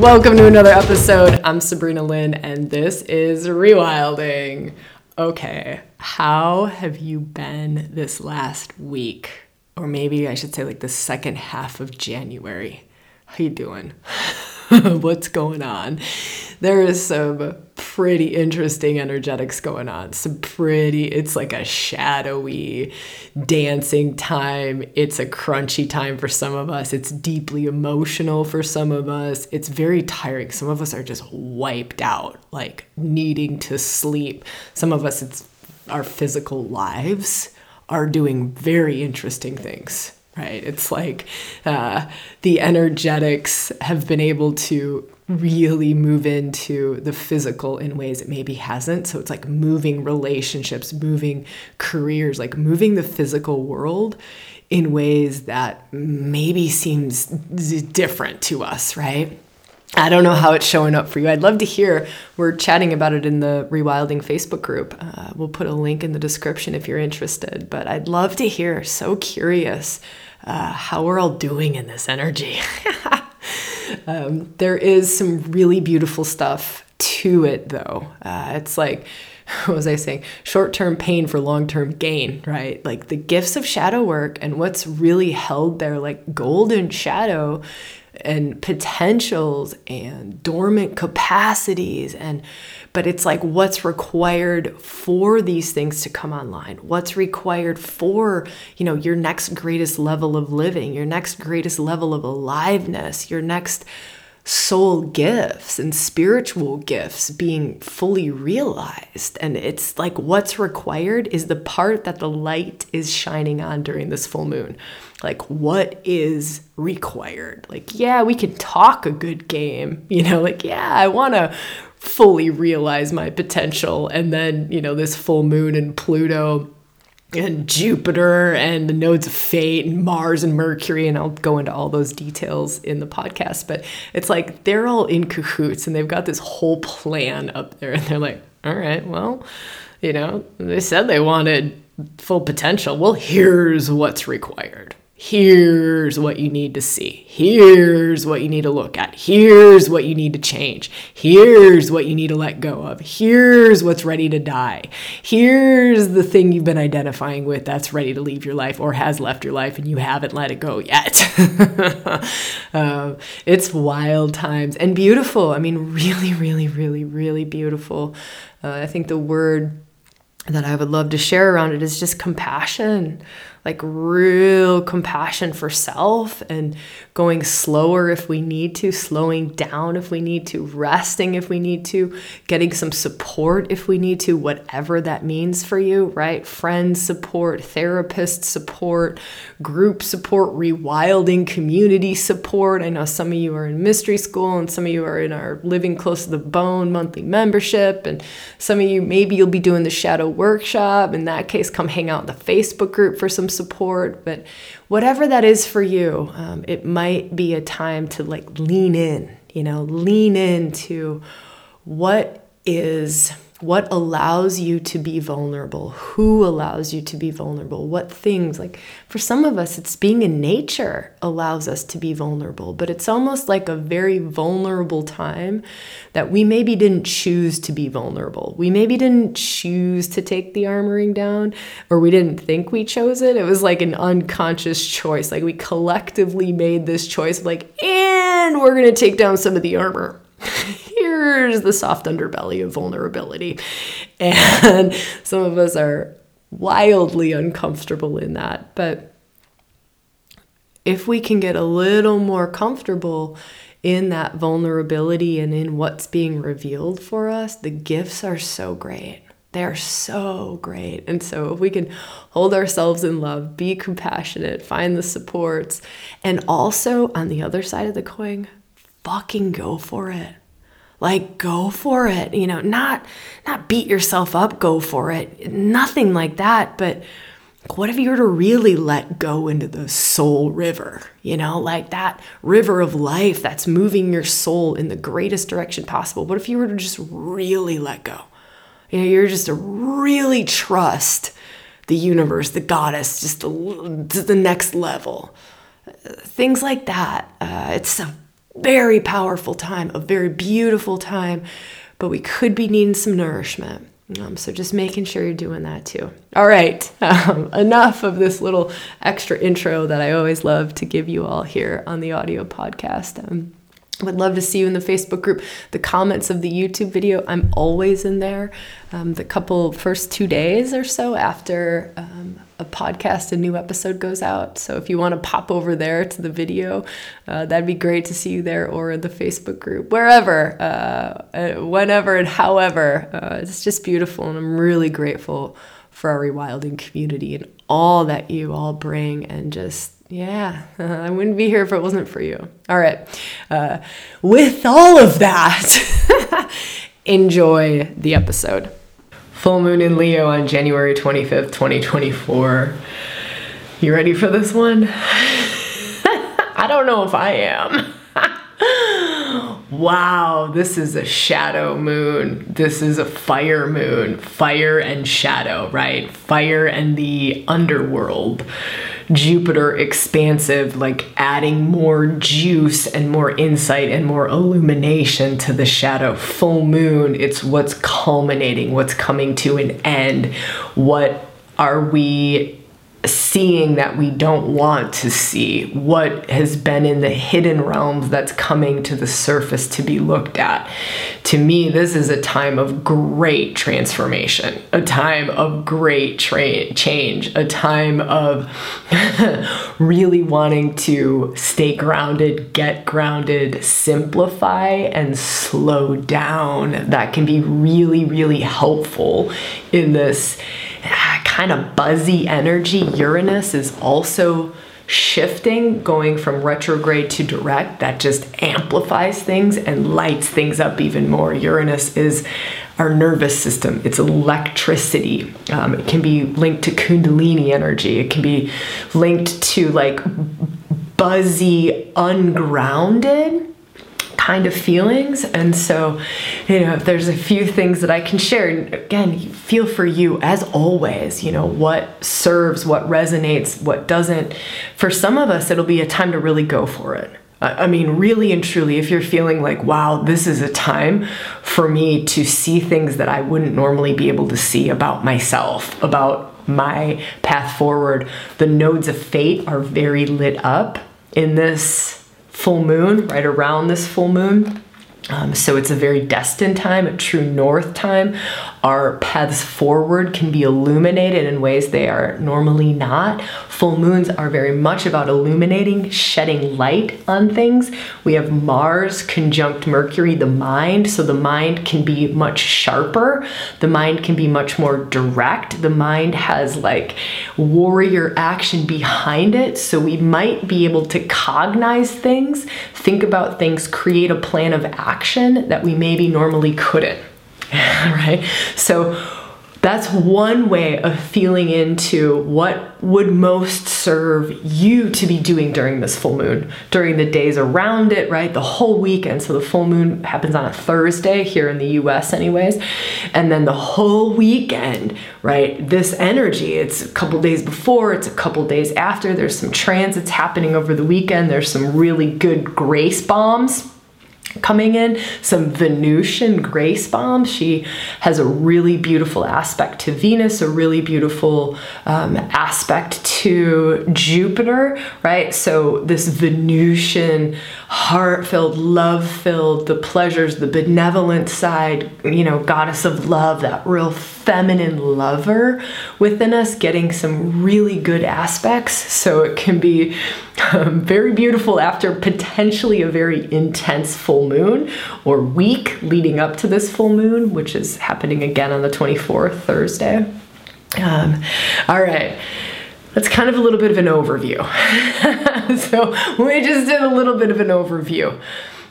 Welcome to another episode. I'm Sabrina Lynn, and this is Rewilding. Okay, how have you been this last week? Or maybe I should say, like the second half of January. How you doing? What's going on? There is some pretty interesting energetics going on. Some pretty, it's like a shadowy dancing time. It's a crunchy time for some of us. It's deeply emotional for some of us. It's very tiring. Some of us are just wiped out, like needing to sleep. Some of us, it's our physical lives are doing very interesting things right? It's like uh, the energetics have been able to really move into the physical in ways it maybe hasn't. So it's like moving relationships, moving careers, like moving the physical world in ways that maybe seems different to us, right? I don't know how it's showing up for you. I'd love to hear. We're chatting about it in the Rewilding Facebook group. Uh, we'll put a link in the description if you're interested. But I'd love to hear. So curious uh, how we're all doing in this energy. um, there is some really beautiful stuff to it, though. Uh, it's like, what was I saying? Short term pain for long term gain, right? Like the gifts of shadow work and what's really held there, like golden shadow and potentials and dormant capacities and but it's like what's required for these things to come online? What's required for you know your next greatest level of living your next greatest level of aliveness your next soul gifts and spiritual gifts being fully realized. And it's like what's required is the part that the light is shining on during this full moon. Like, what is required? Like, yeah, we can talk a good game, you know, like, yeah, I want to fully realize my potential. And then, you know, this full moon and Pluto and Jupiter and the nodes of fate and Mars and Mercury. And I'll go into all those details in the podcast. But it's like they're all in cahoots and they've got this whole plan up there. And they're like, all right, well, you know, they said they wanted full potential. Well, here's what's required here's what you need to see. Here's what you need to look at. Here's what you need to change. Here's what you need to let go of. Here's what's ready to die. Here's the thing you've been identifying with that's ready to leave your life or has left your life and you haven't let it go yet. um, it's wild times and beautiful. I mean, really, really, really, really beautiful. Uh, I think the word that I would love to share around it is just compassion like real compassion for self and going slower if we need to, slowing down if we need to, resting if we need to, getting some support if we need to, whatever that means for you, right? Friends support, therapist support, group support, rewilding community support. I know some of you are in mystery school and some of you are in our Living Close to the Bone monthly membership. And some of you, maybe you'll be doing the shadow workshop. In that case, come hang out in the Facebook group for some support, but whatever that is for you, um, it might be a time to like lean in, you know, lean into what is what allows you to be vulnerable? Who allows you to be vulnerable? What things like for some of us it's being in nature allows us to be vulnerable but it's almost like a very vulnerable time that we maybe didn't choose to be vulnerable. We maybe didn't choose to take the armoring down or we didn't think we chose it. It was like an unconscious choice. Like we collectively made this choice like and we're going to take down some of the armor here's the soft underbelly of vulnerability. And some of us are wildly uncomfortable in that. But if we can get a little more comfortable in that vulnerability and in what's being revealed for us, the gifts are so great. They're so great. And so, if we can hold ourselves in love, be compassionate, find the supports, and also on the other side of the coin, fucking go for it like go for it you know not not beat yourself up go for it. Nothing like that but what if you were to really let go into the soul river you know like that river of life that's moving your soul in the greatest direction possible? What if you were to just really let go? You know you're just to really trust the universe the goddess just the, the next level. Things like that. Uh, it's a very powerful time, a very beautiful time, but we could be needing some nourishment. Um, so just making sure you're doing that too. All right, um, enough of this little extra intro that I always love to give you all here on the audio podcast. Um, would love to see you in the Facebook group. The comments of the YouTube video, I'm always in there. Um, the couple first two days or so after um, a podcast, a new episode goes out. So if you want to pop over there to the video, uh, that'd be great to see you there or the Facebook group, wherever, uh, uh, whenever, and however. Uh, it's just beautiful, and I'm really grateful for our rewilding community and all that you all bring and just yeah, I wouldn't be here if it wasn't for you. All right. Uh, with all of that, enjoy the episode. Full moon in Leo on January 25th, 2024. You ready for this one? I don't know if I am. wow, this is a shadow moon. This is a fire moon. Fire and shadow, right? Fire and the underworld. Jupiter expansive, like adding more juice and more insight and more illumination to the shadow. Full moon, it's what's culminating, what's coming to an end. What are we seeing that we don't want to see, what has been in the hidden realms that's coming to the surface to be looked at. To me, this is a time of great transformation, a time of great tra- change, a time of really wanting to stay grounded, get grounded, simplify, and slow down. That can be really, really helpful in this kind of buzzy energy. Uranus is also shifting, going from retrograde to direct. That just amplifies things and lights things up even more. Uranus is our nervous system, it's electricity. Um, it can be linked to Kundalini energy, it can be linked to like buzzy, ungrounded kind of feelings. And so, you know, there's a few things that I can share. And again, feel for you as always, you know, what serves, what resonates, what doesn't. For some of us, it'll be a time to really go for it. I mean, really and truly, if you're feeling like, wow, this is a time for me to see things that I wouldn't normally be able to see about myself, about my path forward, the nodes of fate are very lit up in this full moon, right around this full moon. Um, so it's a very destined time, a true north time. Our paths forward can be illuminated in ways they are normally not. Full moons are very much about illuminating, shedding light on things. We have Mars conjunct Mercury, the mind, so the mind can be much sharper. The mind can be much more direct. The mind has like warrior action behind it, so we might be able to cognize things, think about things, create a plan of action that we maybe normally couldn't. right? So that's one way of feeling into what would most serve you to be doing during this full moon, during the days around it, right? The whole weekend. So the full moon happens on a Thursday here in the US, anyways. And then the whole weekend, right? This energy, it's a couple days before, it's a couple days after. There's some transits happening over the weekend. There's some really good grace bombs coming in some Venusian grace bombs. She has a really beautiful aspect to Venus, a really beautiful um, aspect to Jupiter, right? So, this Venusian, heart filled, love filled, the pleasures, the benevolent side, you know, goddess of love, that real feminine lover within us, getting some really good aspects. So, it can be um, very beautiful after potentially a very intense full moon or week leading up to this full moon, which is happening again on the 24th, Thursday. Um, all right. That's kind of a little bit of an overview. so we just did a little bit of an overview.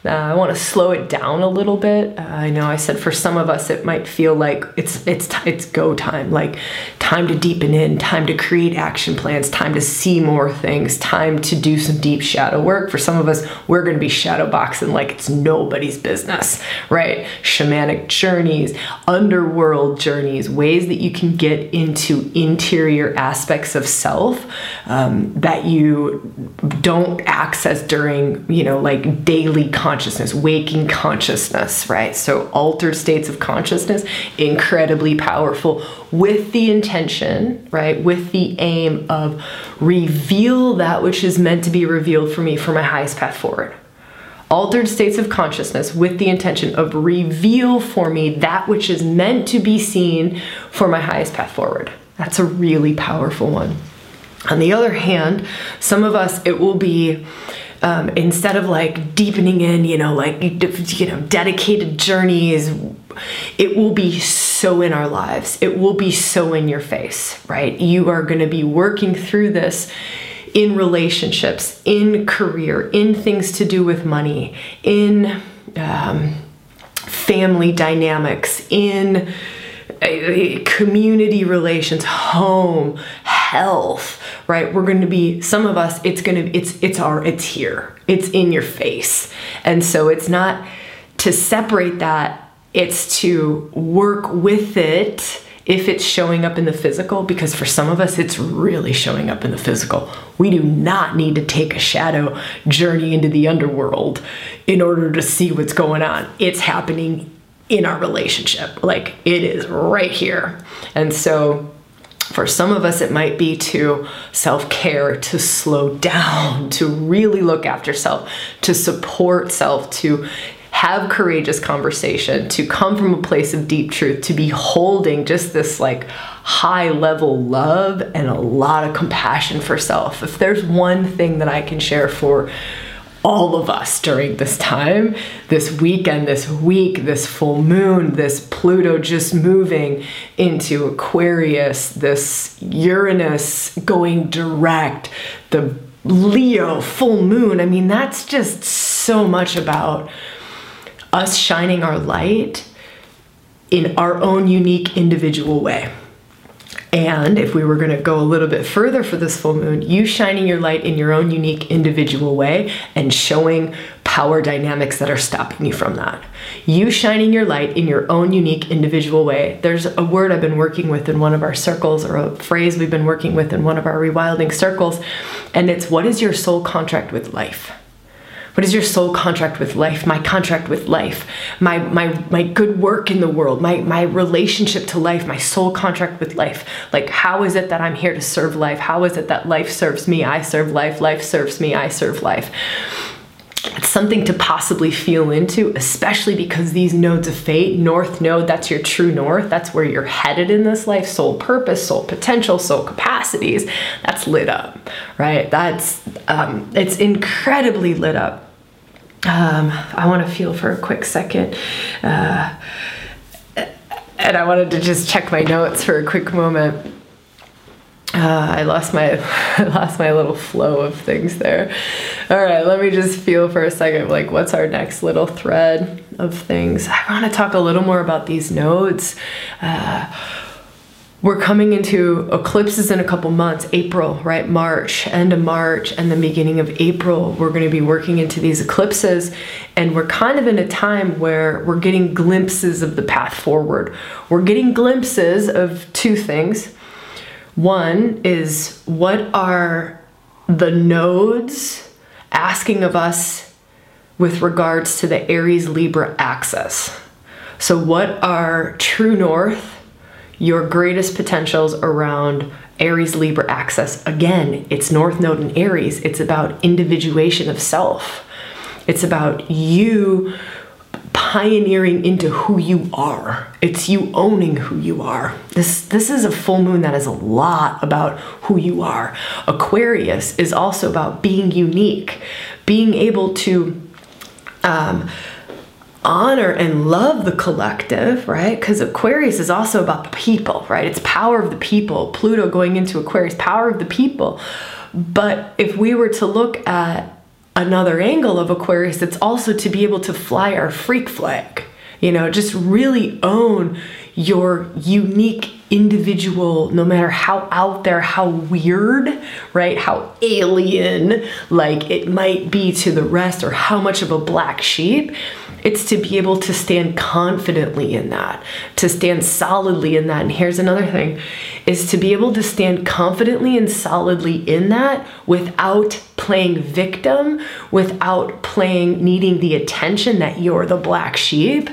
Uh, I want to slow it down a little bit. Uh, I know I said for some of us it might feel like it's it's it's go time, like time to deepen in, time to create action plans, time to see more things, time to do some deep shadow work. For some of us, we're going to be shadow boxing like it's nobody's business, right? Shamanic journeys, underworld journeys, ways that you can get into interior aspects of self um, that you don't access during, you know, like daily. Content consciousness, waking consciousness, right? So, altered states of consciousness, incredibly powerful with the intention, right? With the aim of reveal that which is meant to be revealed for me for my highest path forward. Altered states of consciousness with the intention of reveal for me that which is meant to be seen for my highest path forward. That's a really powerful one. On the other hand, some of us, it will be um, instead of like deepening in, you know, like, you know, dedicated journeys, it will be so in our lives. It will be so in your face, right? You are going to be working through this in relationships, in career, in things to do with money, in um, family dynamics, in uh, community relations, home, health, right? We're going to be some of us it's going to it's it's our it's here. It's in your face. And so it's not to separate that, it's to work with it if it's showing up in the physical because for some of us it's really showing up in the physical. We do not need to take a shadow journey into the underworld in order to see what's going on. It's happening in our relationship. Like it is right here. And so for some of us, it might be to self care, to slow down, to really look after self, to support self, to have courageous conversation, to come from a place of deep truth, to be holding just this like high level love and a lot of compassion for self. If there's one thing that I can share for all of us during this time, this weekend, this week, this full moon, this Pluto just moving into Aquarius, this Uranus going direct, the Leo full moon. I mean, that's just so much about us shining our light in our own unique individual way. And if we were going to go a little bit further for this full moon, you shining your light in your own unique individual way and showing power dynamics that are stopping you from that. You shining your light in your own unique individual way. There's a word I've been working with in one of our circles, or a phrase we've been working with in one of our rewilding circles, and it's what is your soul contract with life? What is your soul contract with life? My contract with life, my my my good work in the world, my my relationship to life, my soul contract with life. Like how is it that I'm here to serve life? How is it that life serves me? I serve life, life serves me, I serve life it's something to possibly feel into, especially because these nodes of fate, north node, that's your true north, that's where you're headed in this life, soul purpose, soul potential, soul capacities, that's lit up, right? That's, um, it's incredibly lit up. Um, I want to feel for a quick second. Uh, and I wanted to just check my notes for a quick moment. Uh, I lost my I lost my little flow of things there. All right, let me just feel for a second like what's our next little thread of things. I want to talk a little more about these nodes. Uh, we're coming into eclipses in a couple months april right march end of march and the beginning of april we're going to be working into these eclipses and we're kind of in a time where we're getting glimpses of the path forward we're getting glimpses of two things one is what are the nodes asking of us with regards to the aries libra axis so what are true north your greatest potentials around Aries Libra axis. Again, it's North Node in Aries. It's about individuation of self. It's about you pioneering into who you are. It's you owning who you are. This this is a full moon that is a lot about who you are. Aquarius is also about being unique, being able to um, honor and love the collective, right? Because Aquarius is also about the people, right? It's power of the people. Pluto going into Aquarius, power of the people. But if we were to look at another angle of Aquarius, it's also to be able to fly our freak flag. You know, just really own your unique individual, no matter how out there, how weird, right, how alien, like it might be to the rest, or how much of a black sheep, it's to be able to stand confidently in that, to stand solidly in that. And here's another thing is to be able to stand confidently and solidly in that without playing victim, without playing needing the attention that you're the black sheep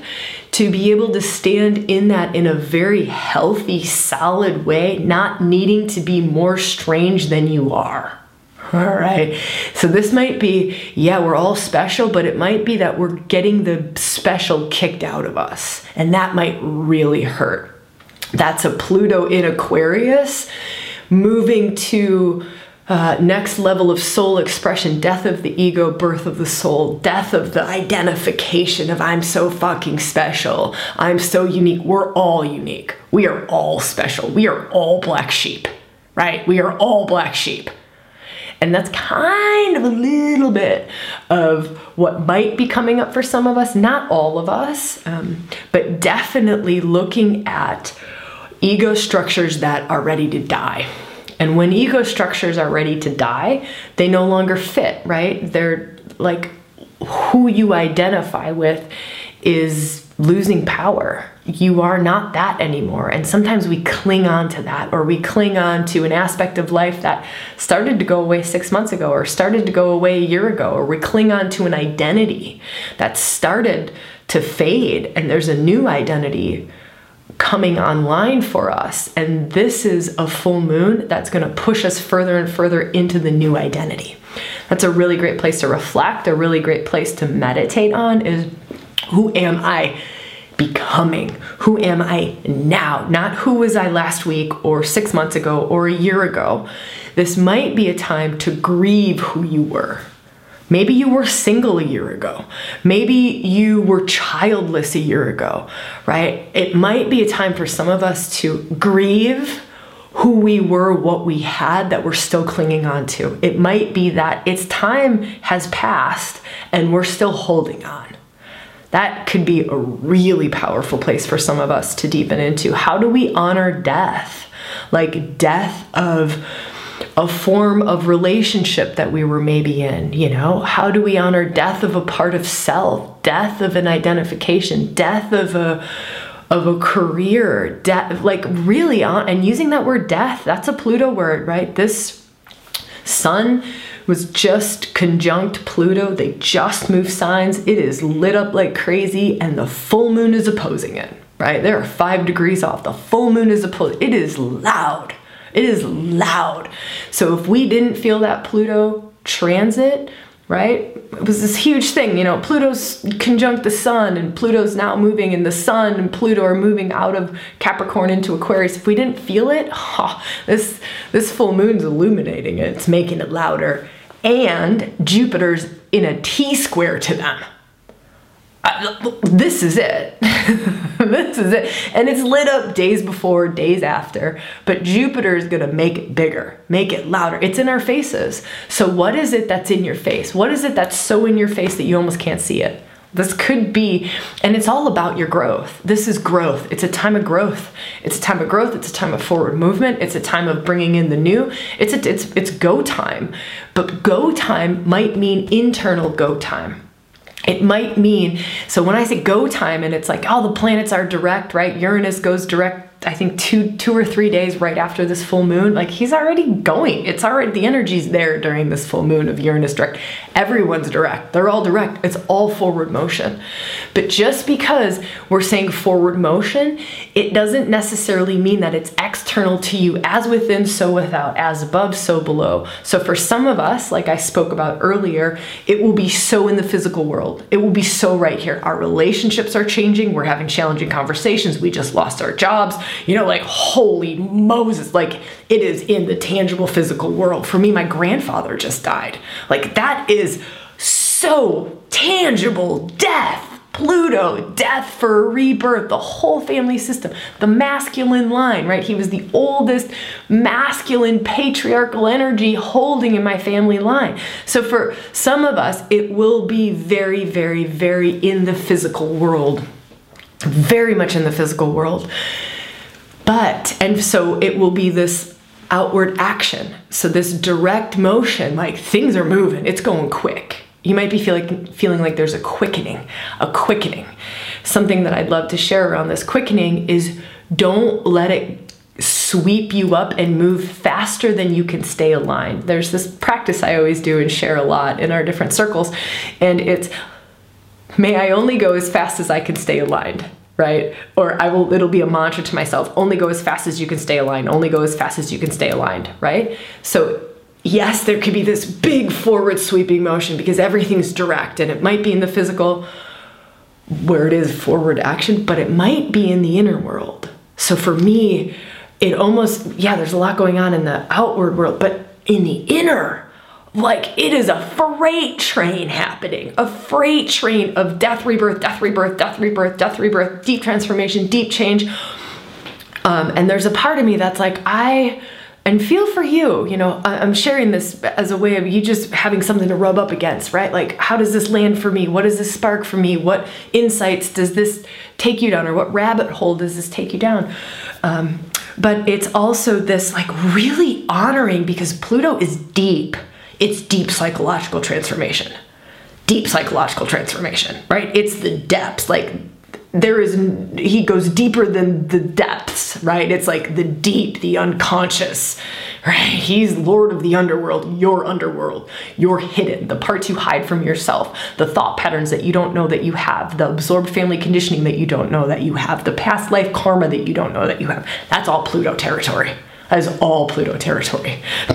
to be able to stand in that in a very healthy, solid way, not needing to be more strange than you are. All right. So this might be, yeah, we're all special, but it might be that we're getting the special kicked out of us. And that might really hurt. That's a Pluto in Aquarius moving to uh, next level of soul expression, death of the ego, birth of the soul, death of the identification of I'm so fucking special, I'm so unique. We're all unique. We are all special. We are all black sheep, right? We are all black sheep. And that's kind of a little bit of what might be coming up for some of us, not all of us, um, but definitely looking at ego structures that are ready to die and when ego structures are ready to die, they no longer fit, right? They're like who you identify with is losing power. You are not that anymore. And sometimes we cling on to that, or we cling on to an aspect of life that started to go away six months ago, or started to go away a year ago, or we cling on to an identity that started to fade, and there's a new identity coming online for us. And this is a full moon that's going to push us further and further into the new identity. That's a really great place to reflect, a really great place to meditate on is who am I becoming? Who am I now? Not who was I last week or six months ago or a year ago. This might be a time to grieve who you were Maybe you were single a year ago. Maybe you were childless a year ago, right? It might be a time for some of us to grieve who we were, what we had that we're still clinging on to. It might be that its time has passed and we're still holding on. That could be a really powerful place for some of us to deepen into. How do we honor death? Like death of a form of relationship that we were maybe in you know? How do we honor death of a part of self? Death of an identification? Death of a of a career? Death like really on and using that word death that's a pluto word right? This sun was just conjunct pluto they just moved signs it is lit up like crazy and the full moon is opposing it right there are five degrees off the full moon is opposed it is loud it is loud. So if we didn't feel that Pluto transit, right? It was this huge thing, you know, Pluto's conjunct the sun and Pluto's now moving and the sun and Pluto are moving out of Capricorn into Aquarius. If we didn't feel it, this this full moon's illuminating it. It's making it louder. And Jupiter's in a T square to them this is it. this is it. And it's lit up days before, days after. But Jupiter is going to make it bigger, make it louder. It's in our faces. So, what is it that's in your face? What is it that's so in your face that you almost can't see it? This could be, and it's all about your growth. This is growth. It's a time of growth. It's a time of growth. It's a time of forward movement. It's a time of bringing in the new. It's a, it's it's go time. But go time might mean internal go time it might mean so when i say go time and it's like oh the planets are direct right uranus goes direct I think two two or three days right after this full moon, like he's already going. It's already the energy's there during this full moon of Uranus direct. Everyone's direct. They're all direct. It's all forward motion. But just because we're saying forward motion, it doesn't necessarily mean that it's external to you as within, so without, as above, so below. So for some of us, like I spoke about earlier, it will be so in the physical world. It will be so right here. Our relationships are changing. We're having challenging conversations. We just lost our jobs you know, like, holy Moses, like, it is in the tangible physical world. For me, my grandfather just died. Like, that is so tangible death. Pluto, death for rebirth, the whole family system, the masculine line, right? He was the oldest masculine patriarchal energy holding in my family line. So for some of us, it will be very, very, very in the physical world very much in the physical world. But, and so it will be this outward action. So this direct motion, like things are moving, it's going quick. You might be feeling feeling like there's a quickening, a quickening. Something that I'd love to share around this quickening is don't let it sweep you up and move faster than you can stay aligned. There's this practice I always do and share a lot in our different circles, and it's may I only go as fast as I can stay aligned right? Or I will it'll be a mantra to myself, only go as fast as you can stay aligned, only go as fast as you can stay aligned, right? So yes, there could be this big forward sweeping motion because everything's direct and it might be in the physical where it is forward action, but it might be in the inner world. So for me, it almost yeah, there's a lot going on in the outward world, but in the inner like it is a freight train happening, a freight train of death, rebirth, death, rebirth, death, rebirth, death, rebirth, deep transformation, deep change. Um, and there's a part of me that's like, I, and feel for you, you know, I'm sharing this as a way of you just having something to rub up against, right? Like, how does this land for me? What does this spark for me? What insights does this take you down, or what rabbit hole does this take you down? Um, but it's also this like really honoring because Pluto is deep it's deep psychological transformation. Deep psychological transformation, right? It's the depths. Like there is he goes deeper than the depths right it's like the deep the unconscious right he's lord of the underworld your underworld you're hidden the parts you hide from yourself the thought patterns that you don't know that you have the absorbed family conditioning that you don't know that you have the past life karma that you don't know that you have that's all pluto territory that is all pluto territory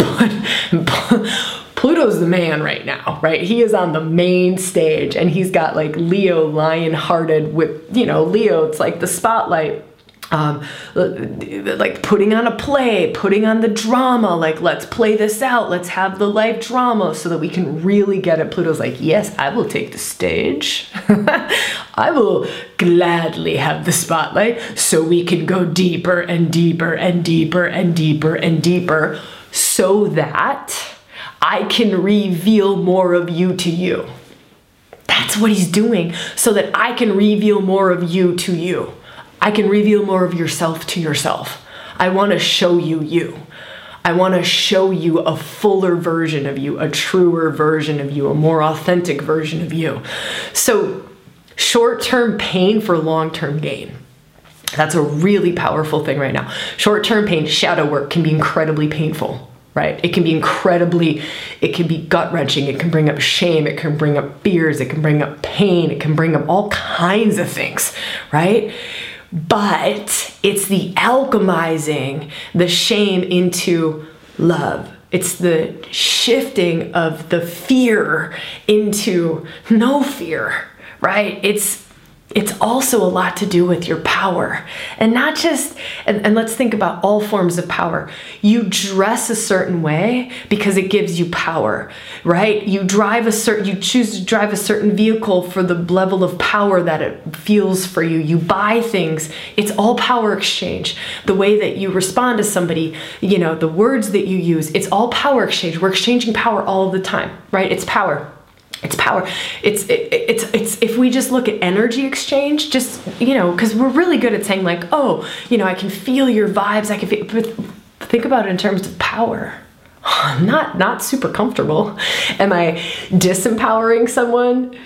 Pluto's the man right now, right? He is on the main stage and he's got like Leo lion hearted with, you know, Leo, it's like the spotlight. Um, like putting on a play, putting on the drama, like let's play this out, let's have the life drama so that we can really get it. Pluto's like, yes, I will take the stage. I will gladly have the spotlight so we can go deeper and deeper and deeper and deeper and deeper so that I can reveal more of you to you. That's what he's doing so that I can reveal more of you to you. I can reveal more of yourself to yourself. I want to show you you. I want to show you a fuller version of you, a truer version of you, a more authentic version of you. So, short term pain for long term gain. That's a really powerful thing right now. Short term pain, shadow work can be incredibly painful right? It can be incredibly, it can be gut wrenching. It can bring up shame. It can bring up fears. It can bring up pain. It can bring up all kinds of things, right? But it's the alchemizing the shame into love. It's the shifting of the fear into no fear, right? It's it's also a lot to do with your power. And not just, and, and, let's think about all forms of power. You dress a certain way because it gives you power, right? You drive a certain, you choose to drive a certain vehicle for the level of power that it feels for you. You buy things. It's all power exchange. The way that you respond to somebody, you know, the words that you use, it's all power exchange. We're exchanging power all the time, right? It's power it's power it's it, it's it's if we just look at energy exchange just you know because we're really good at saying like oh you know i can feel your vibes i can feel but think about it in terms of power i'm not not super comfortable am i disempowering someone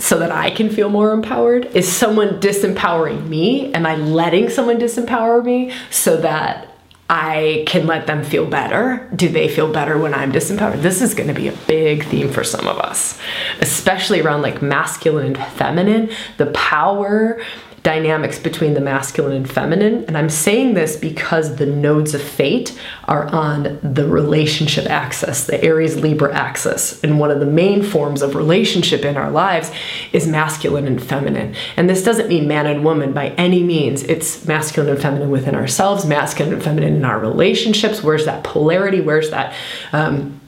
so that I can feel more empowered? Is someone disempowering me? Am I letting someone disempower me so that I can let them feel better. Do they feel better when I'm disempowered? This is going to be a big theme for some of us, especially around like masculine and feminine, the power dynamics between the masculine and feminine. And I'm saying this because the nodes of fate are on the relationship axis, the Aries Libra axis. And one of the main forms of relationship in our lives is masculine and feminine. And this doesn't mean man and woman by any means. It's masculine and feminine within ourselves, masculine and feminine in our relationships. Where's that polarity? Where's that? Um,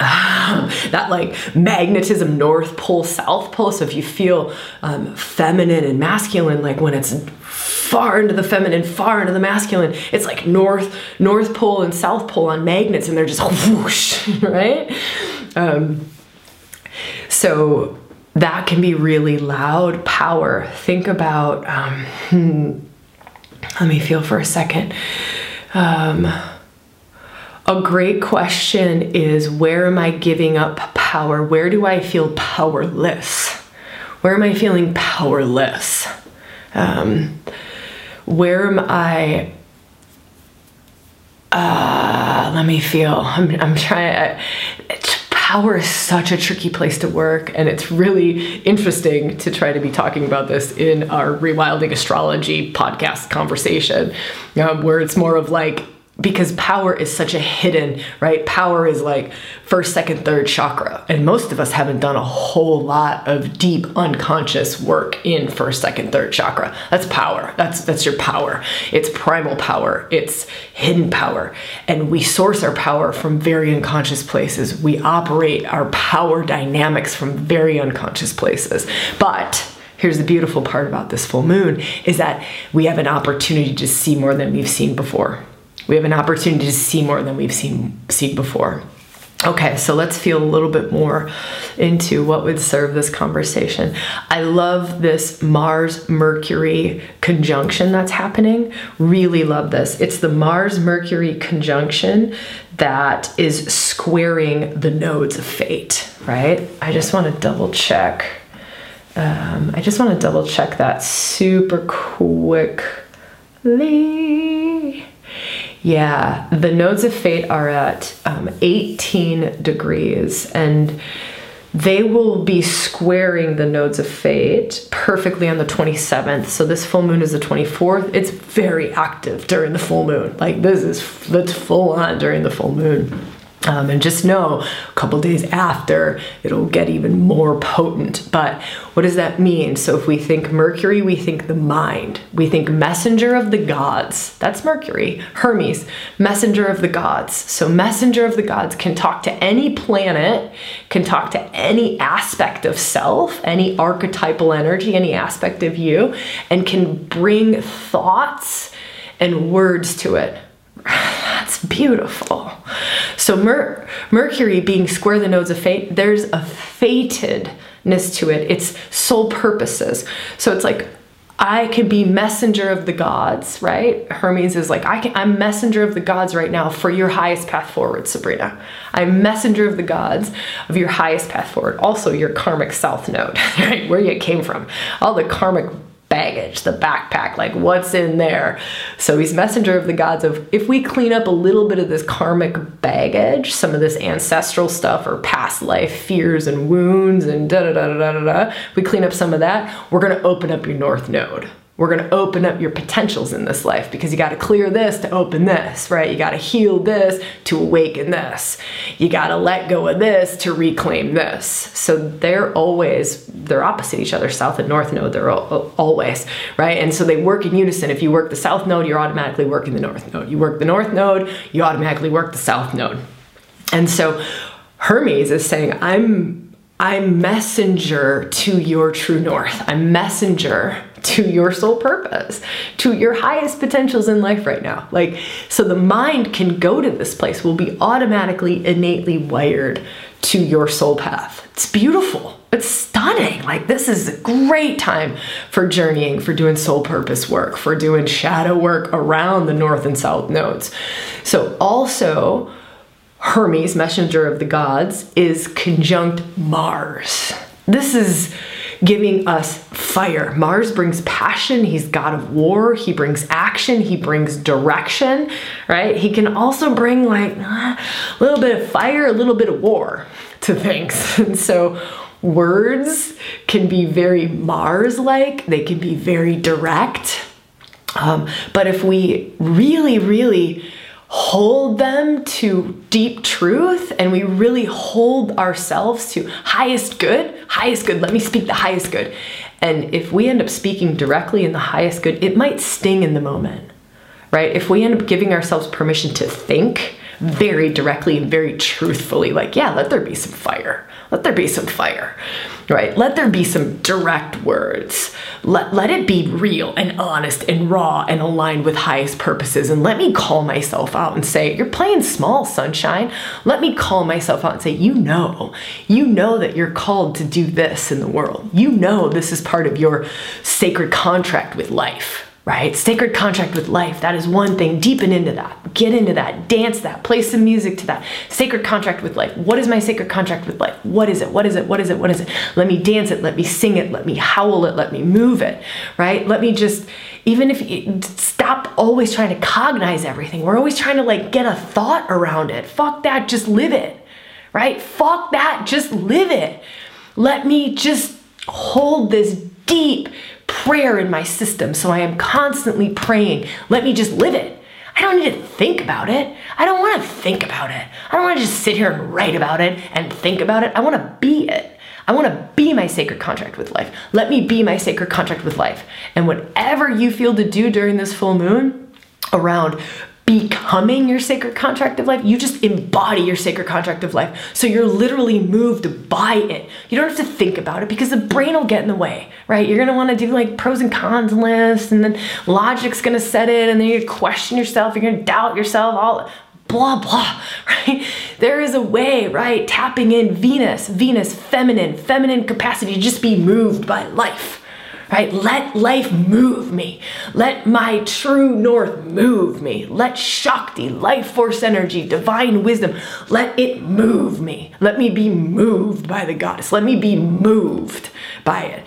that like magnetism north pole south pole so if you feel um, feminine and masculine like when it's far into the feminine far into the masculine it's like north north pole and south pole on magnets and they're just whoosh right um, so that can be really loud power. Think about, um, hmm, let me feel for a second. Um, a great question is where am I giving up power? Where do I feel powerless? Where am I feeling powerless? Um, where am I? Uh, let me feel. I'm, I'm trying. power is such a tricky place to work, and it's really interesting to try to be talking about this in our Rewilding Astrology podcast conversation, um, where it's more of like because power is such a hidden, right? Power is like first, second, third chakra. And most of us haven't done a whole lot of deep unconscious work in first, second, third chakra. That's power. That's that's your power. It's primal power. It's hidden power. And we source our power from very unconscious places. We operate our power dynamics from very unconscious places. But here's the beautiful part about this full moon is that we have an opportunity to see more than we've seen before we have an opportunity to see more than we've seen seen before. Okay, so let's feel a little bit more into what would serve this conversation. I love this Mars Mercury conjunction that's happening. Really love this. It's the Mars Mercury conjunction that is squaring the nodes of fate, right? I just want to double check. Um, I just want to double check that super quickly. Yeah, the nodes of fate are at um, 18 degrees and they will be squaring the nodes of fate perfectly on the 27th. So this full moon is the 24th. It's very active during the full moon. Like this is that's full on during the full moon. Um, and just know a couple days after it'll get even more potent. But what does that mean? So, if we think Mercury, we think the mind. We think messenger of the gods. That's Mercury. Hermes, messenger of the gods. So, messenger of the gods can talk to any planet, can talk to any aspect of self, any archetypal energy, any aspect of you, and can bring thoughts and words to it that's beautiful. So Mer- Mercury being square the nodes of fate, there's a fatedness to it. It's soul purposes. So it's like I can be messenger of the gods, right? Hermes is like, I can, I'm messenger of the gods right now for your highest path forward, Sabrina. I'm messenger of the gods of your highest path forward. Also, your karmic south node, right? Where you came from. All the karmic baggage, the backpack, like what's in there. So he's messenger of the gods of if we clean up a little bit of this karmic baggage, some of this ancestral stuff or past life fears and wounds and da da da da da da, we clean up some of that, we're gonna open up your north node we're going to open up your potentials in this life because you got to clear this to open this, right? You got to heal this to awaken this. You got to let go of this to reclaim this. So they're always they're opposite each other, south and north node. They're always right, and so they work in unison. If you work the south node, you're automatically working the north node. You work the north node, you automatically work the south node. And so Hermes is saying, I'm I'm messenger to your true north. I'm messenger to your soul purpose, to your highest potentials in life right now. Like, so the mind can go to this place, will be automatically, innately wired to your soul path. It's beautiful. It's stunning. Like, this is a great time for journeying, for doing soul purpose work, for doing shadow work around the north and south nodes. So, also, Hermes, messenger of the gods, is conjunct Mars. This is giving us fire. Mars brings passion, he's god of war, he brings action, he brings direction, right? He can also bring like a little bit of fire, a little bit of war to things. And so words can be very Mars like, they can be very direct. Um, but if we really, really hold them to deep truth and we really hold ourselves to highest good, highest good, let me speak the highest good. And if we end up speaking directly in the highest good, it might sting in the moment, right? If we end up giving ourselves permission to think very directly and very truthfully, like, yeah, let there be some fire. Let there be some fire, right? Let there be some direct words. Let, let it be real and honest and raw and aligned with highest purposes. And let me call myself out and say, You're playing small, sunshine. Let me call myself out and say, You know, you know that you're called to do this in the world. You know this is part of your sacred contract with life right? Sacred contract with life. That is one thing. Deepen into that. Get into that. Dance that. Play some music to that. Sacred contract with life. What is my sacred contract with life? What is it? What is it? What is it? What is it? Let me dance it. Let me sing it. Let me howl it. Let me move it, right? Let me just, even if you stop always trying to cognize everything. We're always trying to like get a thought around it. Fuck that. Just live it, right? Fuck that. Just live it. Let me just hold this deep prayer in my system. So I am constantly praying. Let me just live it. I don't need to think about it. I don't want to think about it. I don't want to just sit here and write about it and think about it. I want to be it. I want to be my sacred contract with life. Let me be my sacred contract with life. And whatever you feel to do during this full moon around becoming your sacred contract of life. You just embody your sacred contract of life. So you're literally moved by it. You don't have to think about it because the brain will get in the way, right? You're gonna wanna do like pros and cons lists, and then logic's gonna set in, and then you question yourself, you're gonna doubt yourself, all blah blah right there is a way right tapping in venus venus feminine feminine capacity to just be moved by life right? Let life move me. Let my true north move me. Let Shakti, life force energy, divine wisdom, let it move me. Let me be moved by the goddess. Let me be moved by it.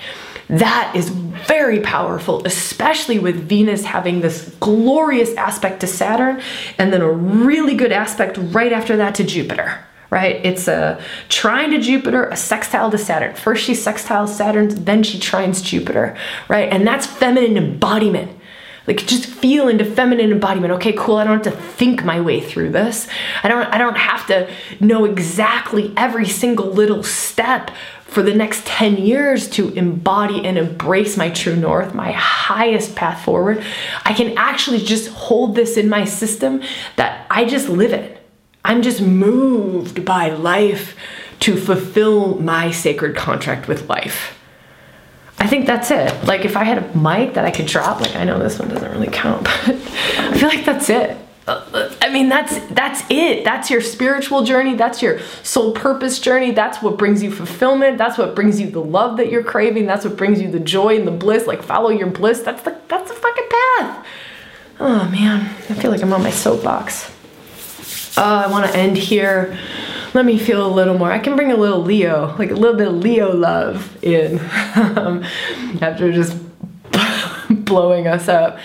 That is very powerful, especially with Venus having this glorious aspect to Saturn and then a really good aspect right after that to Jupiter right? It's a trine to Jupiter, a sextile to Saturn. First she sextiles Saturn, then she trines Jupiter, right? And that's feminine embodiment. Like just feel into feminine embodiment. Okay, cool. I don't have to think my way through this. I don't I don't have to know exactly every single little step for the next 10 years to embody and embrace my true north, my highest path forward. I can actually just hold this in my system that I just live it I'm just moved by life to fulfill my sacred contract with life. I think that's it. Like if I had a mic that I could drop, like I know this one doesn't really count, but I feel like that's it. I mean that's that's it. That's your spiritual journey, that's your soul purpose journey. That's what brings you fulfillment. That's what brings you the love that you're craving. That's what brings you the joy and the bliss. Like follow your bliss. That's the that's the fucking path. Oh man, I feel like I'm on my soapbox uh, I want to end here. Let me feel a little more. I can bring a little Leo, like a little bit of Leo love in after just blowing us up.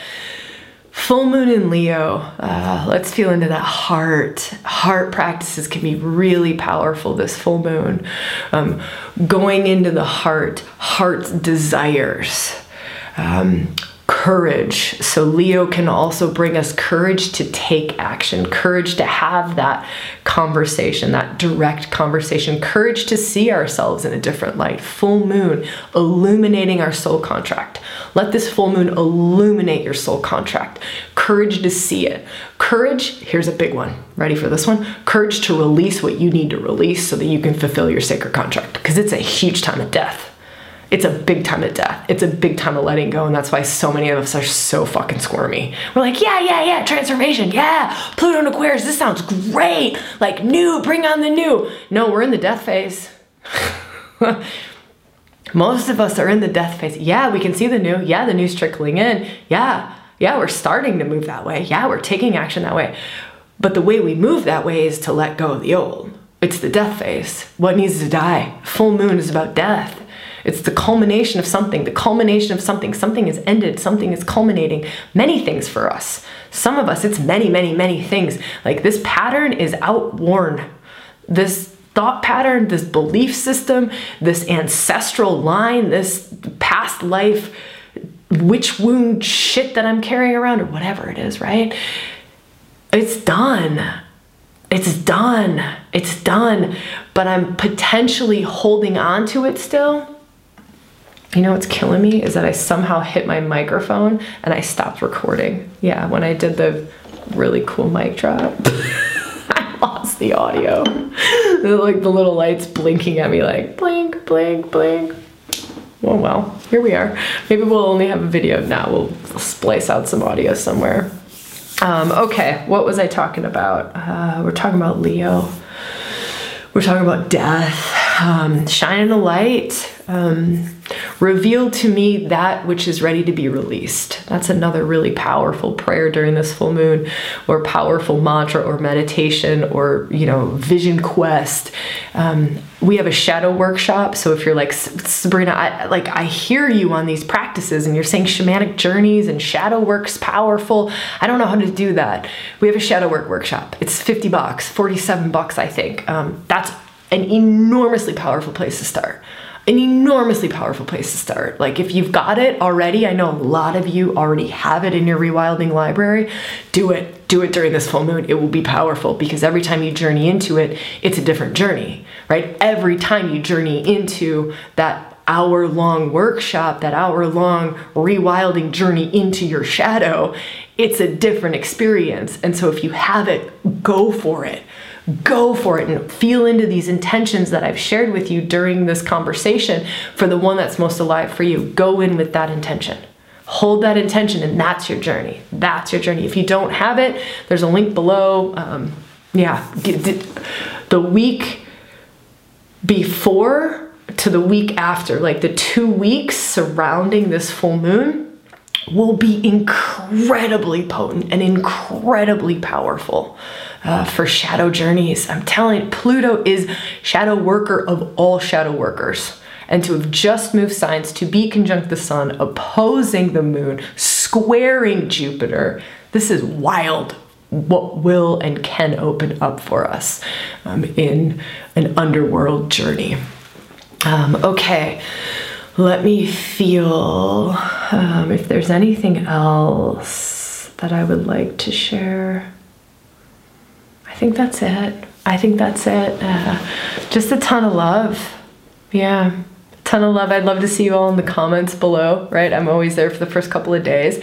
Full moon in Leo. Uh, let's feel into that heart. Heart practices can be really powerful this full moon. Um, going into the heart, heart's desires. Um, courage. So, Leo can also bring us courage to take action, courage to have that conversation, that direct conversation, courage to see ourselves in a different light. Full moon illuminating our soul contract. Let this full moon illuminate your soul contract. Courage to see it. Courage, here's a big one. Ready for this one? Courage to release what you need to release so that you can fulfill your sacred contract because it's a huge time of death it's a big time of death. It's a big time of letting go. And that's why so many of us are so fucking squirmy. We're like, yeah, yeah, yeah, transformation. Yeah, Pluto and Aquarius, this sounds great. Like, new, bring on the new. No, we're in the death phase. Most of us are in the death phase. Yeah, we can see the new. Yeah, the new's trickling in. Yeah, yeah, we're starting to move that way. Yeah, we're taking action that way. But the way we move that way is to let go of the old. It's the death phase. What needs to die? Full moon is about death. It's the culmination of something, the culmination of something. Something is ended, something is culminating. Many things for us. Some of us, it's many, many, many things. Like this pattern is outworn. This thought pattern, this belief system, this ancestral line, this past life witch wound shit that I'm carrying around, or whatever it is, right? It's done. It's done. It's done. But I'm potentially holding on to it still you know what's killing me is that I somehow hit my microphone and I stopped recording. Yeah, when I did the really cool mic drop. I lost the audio. like the little lights blinking at me, like blink, blink, blink. Oh well, here we are. Maybe we'll only have a video now. We'll splice out some audio somewhere. Um, okay, what was I talking about? Uh, we're talking about Leo. We're talking about death, um, shining a light, um, reveal to me that which is ready to be released. That's another really powerful prayer during this full moon, or powerful mantra, or meditation, or you know, vision quest. Um, we have a shadow workshop, so if you're like Sabrina, I, like I hear you on these practices, and you're saying shamanic journeys and shadow work's powerful. I don't know how to do that. We have a shadow work workshop. It's 50 bucks, 47 bucks, I think. Um, that's an enormously powerful place to start an enormously powerful place to start. Like if you've got it already, I know a lot of you already have it in your rewilding library. Do it. Do it during this full moon. It will be powerful because every time you journey into it, it's a different journey, right? Every time you journey into that hour long workshop, that hour long rewilding journey into your shadow, it's a different experience. And so if you have it, go for it go for it and feel into these intentions that I've shared with you during this conversation for the one that's most alive for you. Go in with that intention. Hold that intention, and that's your journey. That's your journey. If you don't have it, there's a link below. Um, yeah, the week before to the week after, like the two weeks surrounding this full moon, will be incredibly potent and incredibly powerful uh, for shadow journeys. I'm telling you, Pluto is shadow worker of all shadow workers. And to have just moved signs to be conjunct the sun, opposing the moon, squaring Jupiter, this is wild what will and can open up for us um, in an underworld journey. Um, okay, let me feel um, if there's anything else that I would like to share. I think that's it. I think that's it. Uh, just a ton of love. Yeah, a ton of love. I'd love to see you all in the comments below, right? I'm always there for the first couple of days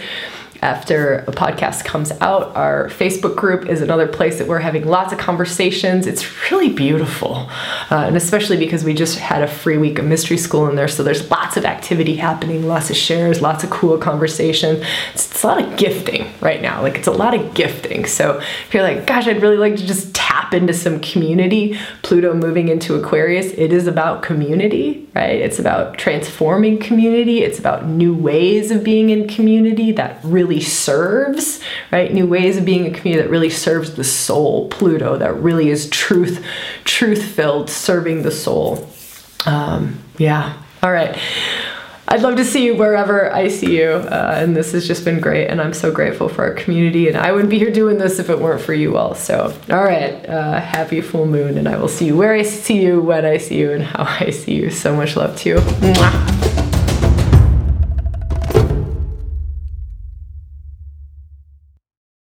after a podcast comes out. Our Facebook group is another place that we're having lots of conversations. It's really beautiful, uh, and especially because we just had a free week of mystery school in there, so there's lots of activity happening, lots of shares, lots of cool conversation. It's, it's a lot of gifting right now. Like it's a lot of gifting. So if you're like, gosh, I'd really like to just tap into some community, Pluto moving into Aquarius, it is about community, right? It's about transforming community. It's about new ways of being in community that really serves, right? New ways of being a community that really serves the soul, Pluto, that really is truth, truth filled, serving the soul. Um, yeah. All right. I'd love to see you wherever I see you. Uh, and this has just been great. And I'm so grateful for our community. And I wouldn't be here doing this if it weren't for you all. So, all right. Uh, happy full moon. And I will see you where I see you, when I see you, and how I see you. So much love to you. Mwah.